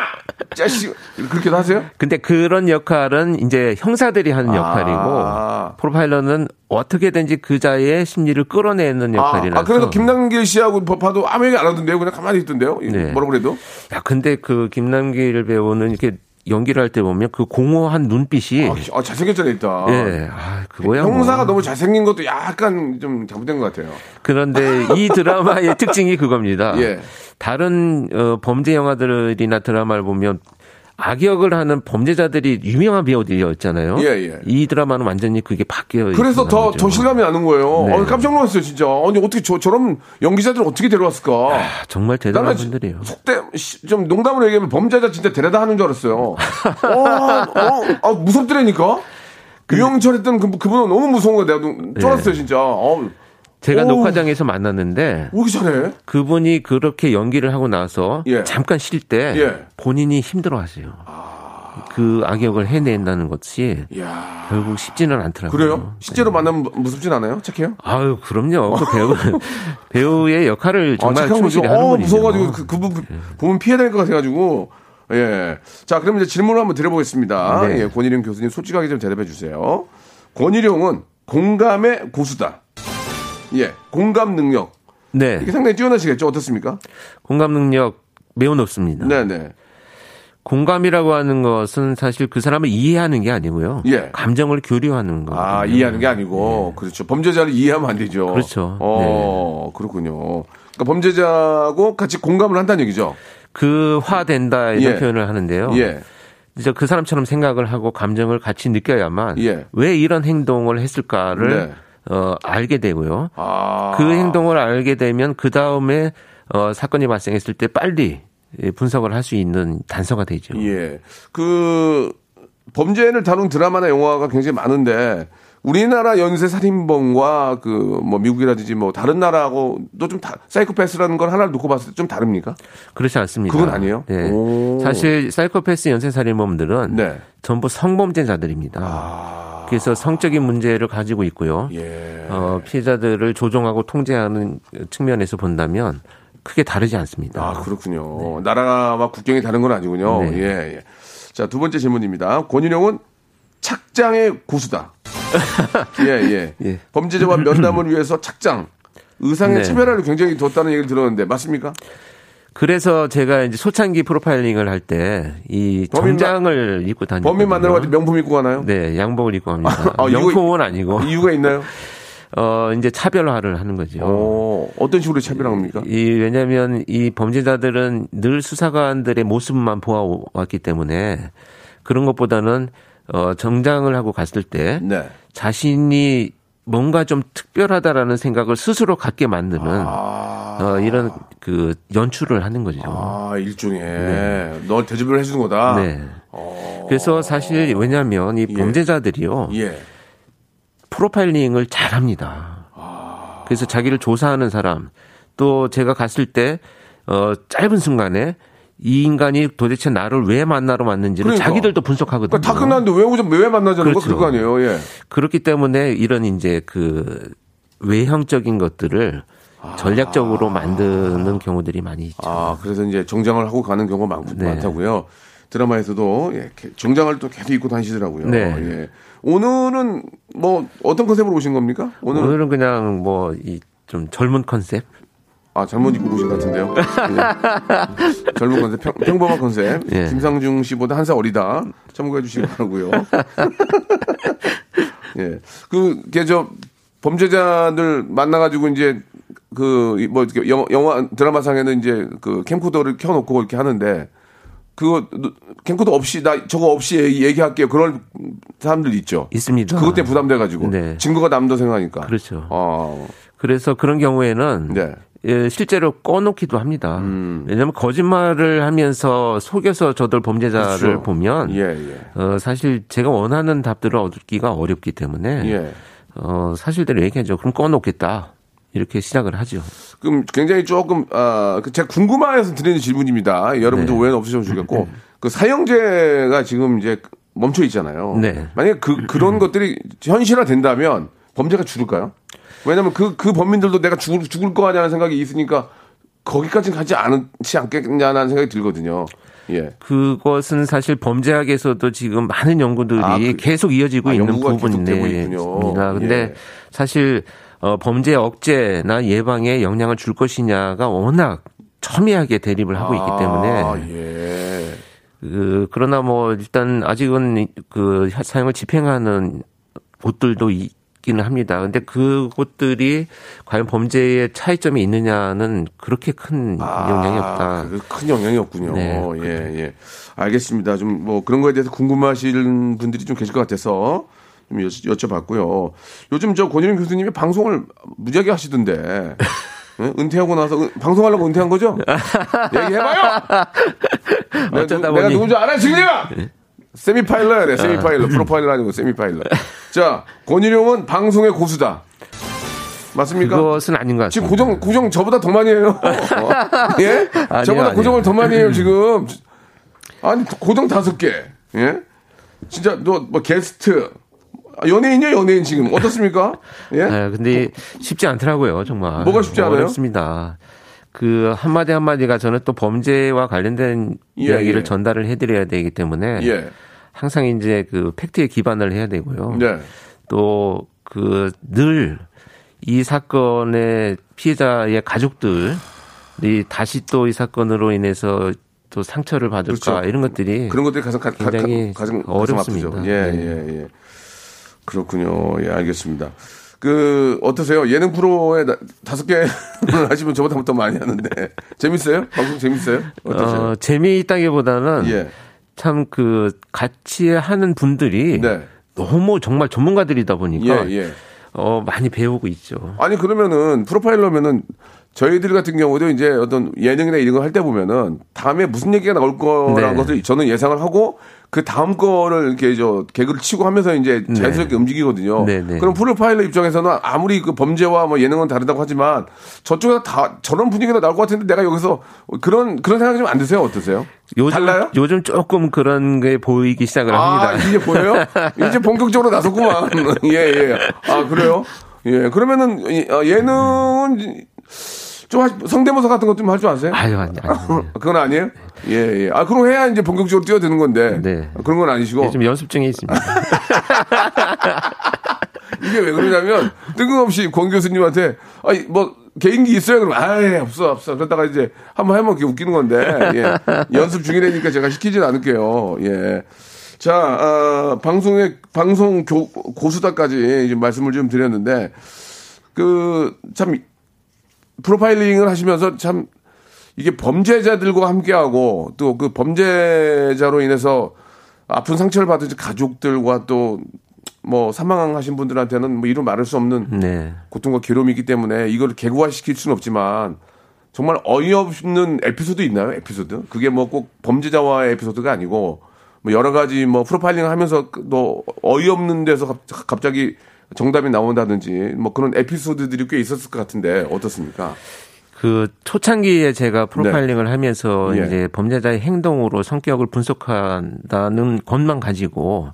자식! 그렇게도 하세요? 근데 그런 역할은 이제 형사들이 하는 역할이고 아. 프로파일러는 어떻게든지 그자의 심리를 끌어내는 역할이라서. 아, 아, 그래도 김남길 씨하고 봐- 봐도 아무 얘기 안 하던데요? 그냥 가만히 있던데요? 이- 네. 뭐라고 그래도? 야, 근데 그 김남길 배우는 이렇게 연기를 할 때 보면 그 공허한 눈빛이 아, 아, 잘생겼잖아, 일단. 예, 아, 그거야. 형사가 뭐. 너무 잘생긴 것도 약간 좀 잘못된 것 같아요. 그런데 이 드라마의 특징이 그겁니다. 예. 다른 어, 범죄 영화들이나 드라마를 보면 악역을 하는 범죄자들이 유명한 배우들이었잖아요. 예, 예. 이 드라마는 완전히 그게 바뀌어 그래서 더. 더 실감이 나는 거예요. 네. 어, 깜짝 놀랐어요, 진짜. 아니, 어떻게 저, 저런 연기자들 어떻게 데려왔을까? 아, 정말 대단한 분들이에요. 속대, 시- 좀 농담으로 얘기하면 범죄자 진짜 데려다 하는 줄 알았어요. 어, 어, 아, 무섭더라니까? 유영철 했던 그, 그분은 너무 무서운 거 내가 네. 쫄았어요, 진짜. 어, 제가 오. 녹화장에서 만났는데 왜 이렇게 잘해? 그분이 그렇게 연기를 하고 나서 예. 잠깐 쉴때 예. 본인이 힘들어하세요. 그 악역을 해낸다는 것이 이야. 결국 쉽지는 않더라고요. 그래요? 실제로 만나면 무- 무섭진 않아요? 착해요? 아유, 그럼요. 그 배우, 배우의 역할을 정말 아, 착한 거죠. 충실히 하는 어, 분이죠. 무서워가지고 그, 그 부- 보면 피해야 될 것 같아가지고. 예. 자, 그럼 이제 질문을 한번 드려보겠습니다. 네. 예, 권일용 교수님 솔직하게 좀 대답해 주세요. 권일용은 공감의 고수다. 예, 공감 능력. 네. 이게 상당히 뛰어나시겠죠? 어떻습니까? 공감 능력 매우 높습니다. 네네. 공감이라고 하는 것은 사실 그 사람을 이해하는 게 아니고요. 예. 감정을 교류하는 거예요. 아, 이해하는 게 아니고. 그렇죠. 범죄자를 이해하면 안 되죠. 네. 그렇죠. 어, 그렇군요. 그러니까 범죄자하고 같이 공감을 한다는 얘기죠. 그 화된다 이런 예. 표현을 하는데요. 예. 이제 그 사람처럼 생각을 하고 감정을 같이 느껴야만 예. 왜 이런 행동을 했을까를 네. 어, 알게 되고요. 아. 그 행동을 알게 되면 그 다음에 어, 사건이 발생했을 때 빨리 예, 분석을 할 수 있는 단서가 되죠. 예. 그 범죄를 다룬 드라마나 영화가 굉장히 많은데 우리나라 연쇄 살인범과 그 뭐 미국이라든지 뭐 다른 나라하고도 좀 다, 사이코패스라는 걸 하나를 놓고 봤을 때 좀 다릅니까? 그렇지 않습니다. 그건 아니에요? 네. 오. 사실 사이코패스 연쇄 살인범들은 네. 전부 성범죄자들입니다. 그래서 성적인 문제를 가지고 있고요. 아. 예. 어, 피해자들을 조종하고 통제하는 측면에서 본다면 크게 다르지 않습니다. 아, 그렇군요. 나라와 국경이 다른 건 아니군요. 네. 예, 예. 자, 두 번째 질문입니다. 권인영은 착장의 고수다. 예, 예, 예. 범죄자와 면담을 위해서 착장, 의상의 네. 차별화를 굉장히 뒀다는 얘기를 들었는데 맞습니까? 그래서 제가 이제 소창기 프로파일링을 할 때 이 정장을 입고 다니고 범인 만나러 갈 때 명품 입고 가나요? 네, 양복을 입고 갑니다. 아, 명품은 아니고 이유가 있나요? 어 이제 차별화를 하는 거죠. 어, 어떤 식으로 차별합니까? 이 왜냐하면 이 범죄자들은 늘 수사관들의 모습만 보아왔기 때문에 그런 것보다는 어 정장을 하고 갔을 때 네. 자신이 뭔가 좀 특별하다라는 생각을 스스로 갖게 만드는 아, 어, 이런 그 연출을 하는 거죠. 아 일종의 널 대접을 해주는 거다. 네. 그래서 사실 왜냐하면 이 범죄자들이요 예. 프로파일링을 잘합니다. 그래서 자기를 조사하는 사람 또 제가 갔을 때 어, 짧은 순간에 이 인간이 도대체 나를 왜 만나러 왔는지를 그러니까. 자기들도 분석하거든요. 그러니까 다 끝났는데 왜 오자 왜 만나자는 거 그렇죠. 그거 아니에요? 예. 그렇기 때문에 이런 이제 그 외형적인 것들을 전략적으로 만드는 경우들이 많이 있죠. 아 그래서 이제 정장을 하고 가는 경우가 많, 네. 많다고요. 드라마에서도 예, 게- 정장을 또 계속 입고 다니시더라고요. 네. 예. 오늘은 뭐 어떤 컨셉으로 오신 겁니까? 오늘은 오늘은 그냥 뭐 이 좀 젊은 컨셉. 아 잘못 입고 오신 것 같은데요. 예. 젊은 컨셉, 평, 평범한 컨셉. 예. 김상중 씨보다 한 살 어리다. 참고해 주시기 바라고요. 예. 그, 걔, 저, 범죄자들 만나가지고 이제 그, 뭐, 이렇게 영화, 영화, 드라마상에는 이제 그 캠코더를 켜놓고 이렇게 하는데 그거, 캠코더 없이, 나 저거 없이 얘기- 얘기할게요. 그런 사람들 있죠. 있습니다. 그것 때문에 부담돼가지고. 네. 증거가 남다 생각하니까. 그렇죠. 아, 그래서 그런 경우에는 네. 예, 실제로 꺼놓기도 합니다. 음. 왜냐하면 거짓말을 하면서 속여서 저들 범죄자를 그렇죠. 보면 예, 예. 어, 사실 제가 원하는 답들을 얻기가 어렵기 때문에 예. 어, 사실대로 얘기하죠. 그럼 꺼놓겠다. 이렇게 시작을 하죠. 그럼 굉장히 조금 아, 그 제가 궁금해서 드리는 질문입니다. 여러분들 네. 오해는 없으시면 좋겠고 그 사형제가 지금 이제 멈춰 있잖아요. 네. 만약에 그 그런 것들이 현실화 된다면 범죄가 줄을까요? 왜냐면 그, 그 범인들도 내가 죽을, 죽을 거 아니라는 생각이 있으니까 거기까지는 가지 않지 않겠냐는 생각이 들거든요. 예. 그것은 사실 범죄학에서도 지금 많은 연구들이 아, 그- 계속 이어지고 아, 있는. 있습니다. 근데 예. 사실 어, 범죄 억제나 예방에 영향을 줄 것이냐가 워낙 첨예하게 대립을 하고 있기 때문에 아, 예. 그, 그러나 뭐 일단 아직은 그 사형을 집행하는 곳들도 있 기는 합니다. 근데 그 곳들이 과연 범죄의 차이점이 있느냐는 그렇게 큰 영향이 없다. 그큰 영향이 없군요. 네, 예, 예. 알겠습니다. 좀 뭐 그런 거에 대해서 궁금하신 분들이 좀 계실 것 같아서 좀 여, 여쭤봤고요. 요즘 저 권유림 교수님이 방송을 무지하게 하시던데. 예? 은퇴하고 나서 은- 방송하려고 은퇴한 거죠? 얘기해봐요! 내가, 어쩌다 누, 내가 보니- 누군지 알아, 지금! 세미파일러야 돼, 세미파일러. 프로파일러 아니고 세미파일러. 자, 권유룡은 방송의 고수다. 맞습니까? 그것은 아닌 것 지금 같습니다. 고정, 고정 저보다 더 많이 해요. 어? 예? 아니요, 저보다 아니요. 고정을 더 많이 해요, 지금. 아니, 고정 다섯 개. 예? 진짜, 너, 뭐, 게스트. 아, 연예인이요, 연예인 지금. 어떻습니까? 예? 아, 근데 쉽지 않더라고요, 정말. 뭐가 쉽지 않아요? 어렵습니다. 그 한마디 한마디가 저는 또 범죄와 관련된 예, 이야기를 예. 전달을 해드려야 되기 때문에 예. 항상 이제 그 팩트에 기반을 해야 되고요. 네. 또그 늘 이 사건의 피해자의 가족들이 다시 또 이 사건으로 인해서 또 상처를 받을까 그렇죠. 이런 것들이 그런 것들이 가장, 가, 가, 굉장히 가, 장 어렵습니다. 가슴 아프죠. 예, 네. 예, 예. 그렇군요. 예, 알겠습니다. 그, 어떠세요? 예능 프로에 나- 다섯 개 하시면 저보다 더 많이 하는데. 재밌어요? 방송 재밌어요? 어떠세요? 어, 재미있다기보다는 예. 참 그 같이 하는 분들이 네. 너무 정말 전문가들이다 보니까 예, 예. 어, 많이 배우고 있죠. 아니 그러면은 프로파일러면은 저희들 같은 경우도 이제 어떤 예능이나 이런 거 할 때 보면은 다음에 무슨 얘기가 나올 거라는 네. 것을 저는 예상을 하고 그 다음 거를 이렇게 저 개그를 치고 하면서 이제 자연스럽게 움직이거든요. 네, 네. 그럼 프로파일러 입장에서는 아무리 그 범죄와 뭐 예능은 다르다고 하지만 저쪽에서 다 저런 분위기가 나올 것 같은데 내가 여기서 그런 그런 생각이 좀 안 드세요? 어떠세요? 요즘, 달라요? 요즘 조금 그런 게 보이기 시작을 아, 합니다. 이제 보여요? 이제 본격적으로 나섰구만. 예, 예. 아, 그래요? 예. 그러면은, 이- 어, 예능은 좀 하- 성대모사 같은 것 좀 할 줄 아세요? 아유, 아니, 아니. 그건 아니에요? 예, 예. 아, 그럼 해야 이제 본격적으로 뛰어드는 건데. 네. 그런 건 아니시고. 요즘 연습 중에 있습니다. 이게 왜 그러냐면, 뜬금없이 권 교수님한테, 아니, 뭐, 개인기 있어요? 그러면, 아예 없어, 없어. 그러다가 이제 한번 해보면 이렇게 웃기는 건데, 예. 연습 중이라니까 제가 시키진 않을게요. 예. 자, 어, 방송의, 방송 교, 고수다까지 이제 말씀을 좀 드렸는데, 그 참 프로파일링을 하시면서 참 이게 범죄자들과 함께하고 또 그 범죄자로 인해서 아픈 상처를 받은 가족들과 또 뭐 사망하신 분들한테는 뭐 이루 말할 수 없는 네. 고통과 괴로움이 있기 때문에 이걸 개구화시킬 수는 없지만 정말 어이없는 에피소드 있나요? 에피소드? 그게 뭐 꼭 범죄자와의 에피소드가 아니고 뭐 여러 가지 뭐 프로파일링 하면서 또 어이없는 데서 갑- 갑자기 정답이 나온다든지 뭐 그런 에피소드들이 꽤 있었을 것 같은데 어떻습니까? 그 초창기에 제가 프로파일링을 하면서 예. 이제 범죄자의 행동으로 성격을 분석한다는 것만 가지고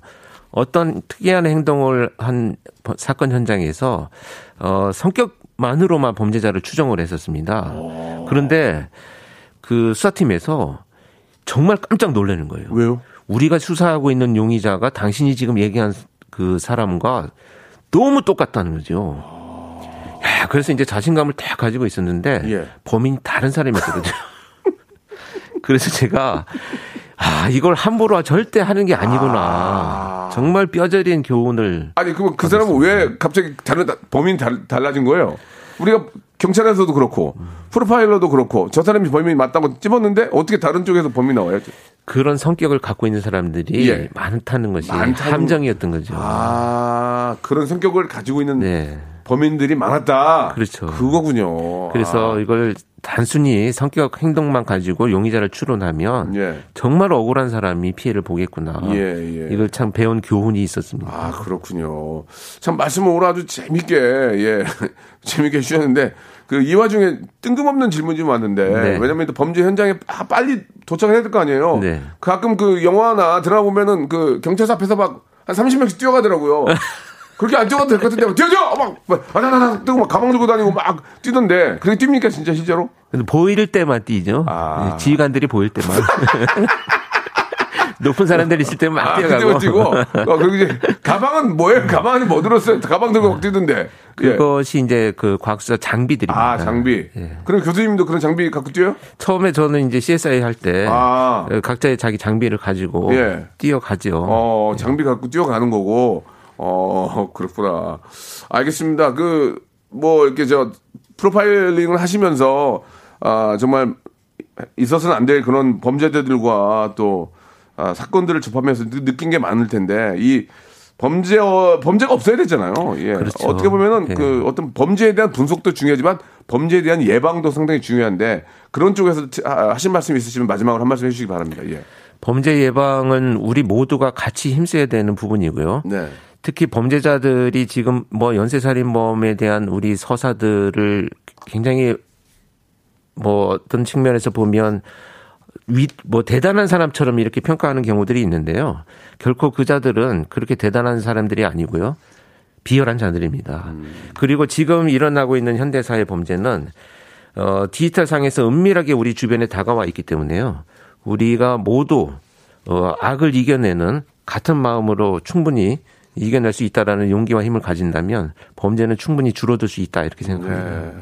어떤 특이한 행동을 한 버- 사건 현장에서 어 성격만으로만 범죄자를 추정을 했었습니다. 그런데 그 수사팀에서 정말 깜짝 놀라는 거예요. 왜요? 우리가 수사하고 있는 용의자가 당신이 지금 얘기한 그 사람과 너무 똑같다는 거죠. 야, 그래서 이제 자신감을 딱 가지고 있었는데 예. 범인이 다른 사람이었거든요. 그래서 제가 아, 이걸 함부로 절대 하는 게 아니구나. 정말 뼈저린 교훈을 아니 그럼 그 사람은 왜 갑자기 다른 범인이 달, 달라진 거예요? 우리가 경찰에서도 그렇고 프로파일러도 그렇고 저 사람이 범인이 맞다고 찝었는데 어떻게 다른 쪽에서 범인이 나와요? 그런 성격을 갖고 있는 사람들이 예. 많다는 것이 많다는- 함정이었던 거죠. 아 그런 성격을 가지고 있는 네. 범인들이 많았다. 그렇죠. 그거군요. 그래서 아, 이걸 단순히 성격 행동만 가지고 용의자를 추론하면 예. 정말 억울한 사람이 피해를 보겠구나. 예, 예. 이걸 참 배운 교훈이 있었습니다. 아 그렇군요. 참 말씀을 오늘 아주 재밌게 예 재밌게 해주셨는데 그 이 와중에 뜬금없는 질문이 좀 왔는데 네. 왜냐면 또 범죄 현장에 아, 빨리 도착해야 될 거 아니에요. 네. 가끔 그 영화나 드라마 보면은 그 경찰서 앞에서 막한 30명씩 뛰어가더라고요. 그렇게 안 뛰어가도 될 것 같은데 막 뛰어줘 막 아나나나 뜨고 막 가방 들고 다니고 막 뛰던데 그렇게 뜁니까 진짜 실제로? 보일 때만 뛰죠. 아. 네, 지휘관들이 보일 때만. 높은 사람들이 있을 때만 막 아, 뛰어가고. 뛰고 어, 그리고 이제 가방은 뭐예요? 가방 안에 뭐 들었어요? 가방 들고 막 뛰던데. 예. 그것이 이제 그 과학수사 장비들입니다. 아 장비. 예. 그럼 교수님도 그런 장비 갖고 뛰어요? 처음에 저는 이제 CSI 할 때 아. 각자의 자기 장비를 가지고 예. 뛰어가죠. 어, 장비 갖고 뛰어가는 거고. 어, 그렇구나. 알겠습니다. 그, 뭐, 이렇게 저, 프로파일링을 하시면서, 아, 정말 있어서는 안 될 그런 범죄자들과 또, 아, 사건들을 접하면서 느- 느낀 게 많을 텐데, 이 범죄, 어, 범죄가 없어야 되잖아요. 예. 그렇죠. 어떻게 보면은 예. 그 어떤 범죄에 대한 분석도 중요하지만 범죄에 대한 예방도 상당히 중요한데 그런 쪽에서 하- 하신 말씀 있으시면 마지막으로 한 말씀 해주시기 바랍니다. 예. 범죄 예방은 우리 모두가 같이 힘써야 되는 부분이고요. 네. 특히 범죄자들이 지금 뭐 연쇄살인범에 대한 우리 서사들을 굉장히 뭐 어떤 측면에서 보면 위, 뭐 대단한 사람처럼 이렇게 평가하는 경우들이 있는데요. 결코 그 자들은 그렇게 대단한 사람들이 아니고요. 비열한 자들입니다. 그리고 지금 일어나고 있는 현대사회 범죄는 어, 디지털 상에서 은밀하게 우리 주변에 다가와 있기 때문에요. 우리가 모두 어, 악을 이겨내는 같은 마음으로 충분히 이겨낼 수 있다라는 용기와 힘을 가진다면 범죄는 충분히 줄어들 수 있다 이렇게 생각합니다. 네.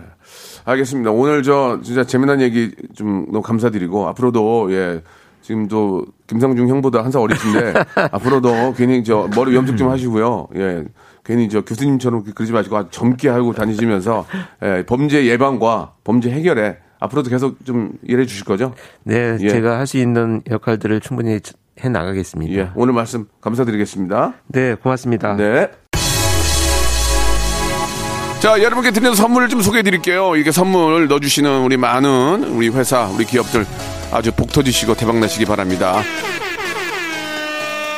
알겠습니다. 오늘 저 진짜 재미난 얘기 좀 너무 감사드리고 앞으로도 예 지금 또 김상중 형보다 한 살 어리신데 앞으로도 괜히 저 머리 염색 좀 하시고요. 예 괜히 저 교수님처럼 그러지 마시고 젊게 하고 다니시면서 예, 범죄 예방과 범죄 해결에 앞으로도 계속 좀 일해 주실 거죠? 네, 예. 제가 할 수 있는 역할들을 충분히 해 나가겠습니다. 예 오늘 말씀 감사드리겠습니다. 네, 고맙습니다. 네. 자, 여러분께 드리는 선물을 좀 소개해 드릴게요. 이게 선물 넣어주시는 우리 많은 우리 회사, 우리 기업들 아주 복 터지시고 대박 나시기 바랍니다.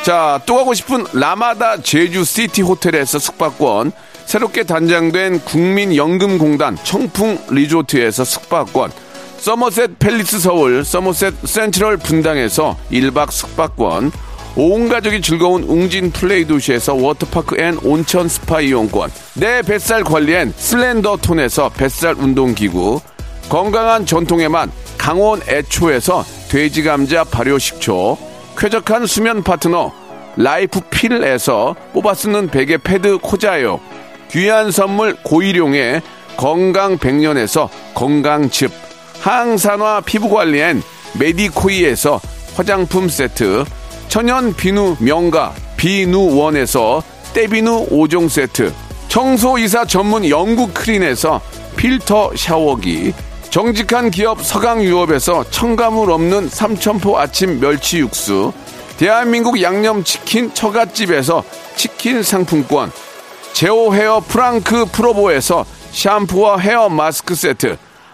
자, 또 가고 싶은 라마다 제주 시티 호텔에서 숙박권, 새롭게 단장된 국민연금공단 청풍 리조트에서 숙박권, 서머셋 팰리스 서울, 서머셋 센트럴 분당에서 1박 숙박권, 온 가족이 즐거운 웅진 플레이 도시에서 워터파크 and 온천 스파 이용권, 내 뱃살 관리엔 슬렌더 톤에서 뱃살 운동기구, 건강한 전통의 맛 강원 애초에서 돼지 감자 발효 식초, 쾌적한 수면 파트너 라이프 필에서 뽑아 쓰는 베개 패드 코자요, 귀한 선물 고일용의 건강 백년에서 건강즙, 항산화 피부 관리엔 메디코이에서 화장품 세트, 천연 비누 명가 비누원에서 때비누 5종 세트, 청소이사 전문 영국 크린에서 필터 샤워기, 정직한 기업 서강유업에서 첨가물 없는 삼천포 아침 멸치 육수, 대한민국 양념치킨 처갓집에서 치킨 상품권, 제오 헤어 프랑크 프로보에서 샴푸와 헤어 마스크 세트,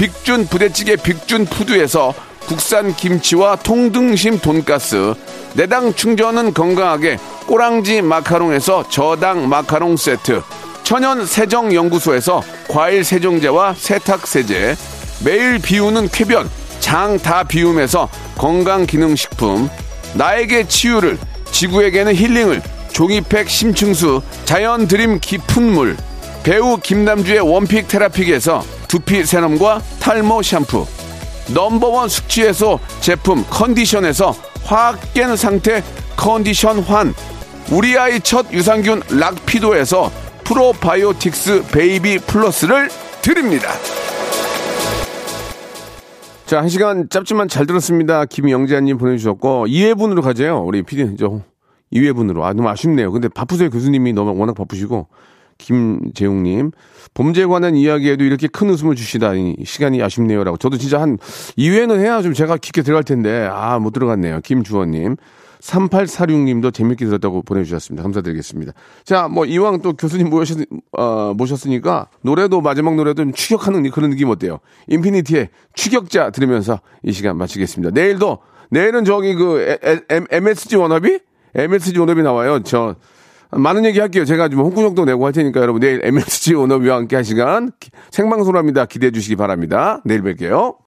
빅준 부대찌개 빅준 푸드에서 국산 김치와 통등심 돈가스, 내당 충전은 건강하게 꼬랑지 마카롱에서 저당 마카롱 세트, 천연 세정 연구소에서 과일 세정제와 세탁 세제, 매일 비우는 쾌변 장 다 비움에서 건강 기능 식품, 나에게 치유를 지구에게는 힐링을 종이팩 심층수 자연 드림 깊은 물 배우 김남주의 원픽 테라픽에서 두피 세럼과 탈모 샴푸 넘버원 숙취해소 제품 컨디션에서 화학 깬 상태 컨디션 환 우리 아이 첫 유산균 락피도에서 프로바이오틱스 베이비 플러스를 드립니다. 자, 한 시간 짧지만 잘 들었습니다. 김영재님 보내주셨고, 2회분으로 가재요. 우리 PD, 저, 2회분으로. 아, 너무 아쉽네요. 근데 바쁘세요. 교수님이 너무 워낙 바쁘시고, 김재웅님. 범죄에 관한 이야기에도 이렇게 큰 웃음을 주시다니, 시간이 아쉽네요라고. 저도 진짜 한 2회는 해야 좀 제가 깊게 들어갈 텐데, 아, 못 들어갔네요. 김주원님. 3846님도 재밌게 들었다고 보내주셨습니다. 감사드리겠습니다. 자, 뭐, 이왕 또 교수님 모셨, 어, 모셨으니까, 노래도 마지막 노래도 좀 추격하는 그런 느낌 어때요? 인피니티의 추격자 들으면서 이 시간 마치겠습니다. 내일도, 내일은 저기 그, MSG 워너비? MSG 워너비 나와요. 저, 많은 얘기 할게요. 제가 좀 홍구정도 내고 할 테니까 여러분 내일 MSG 워너비와 함께 한 시간 기- 생방송으로 합니다. 기대해 주시기 바랍니다. 내일 뵐게요.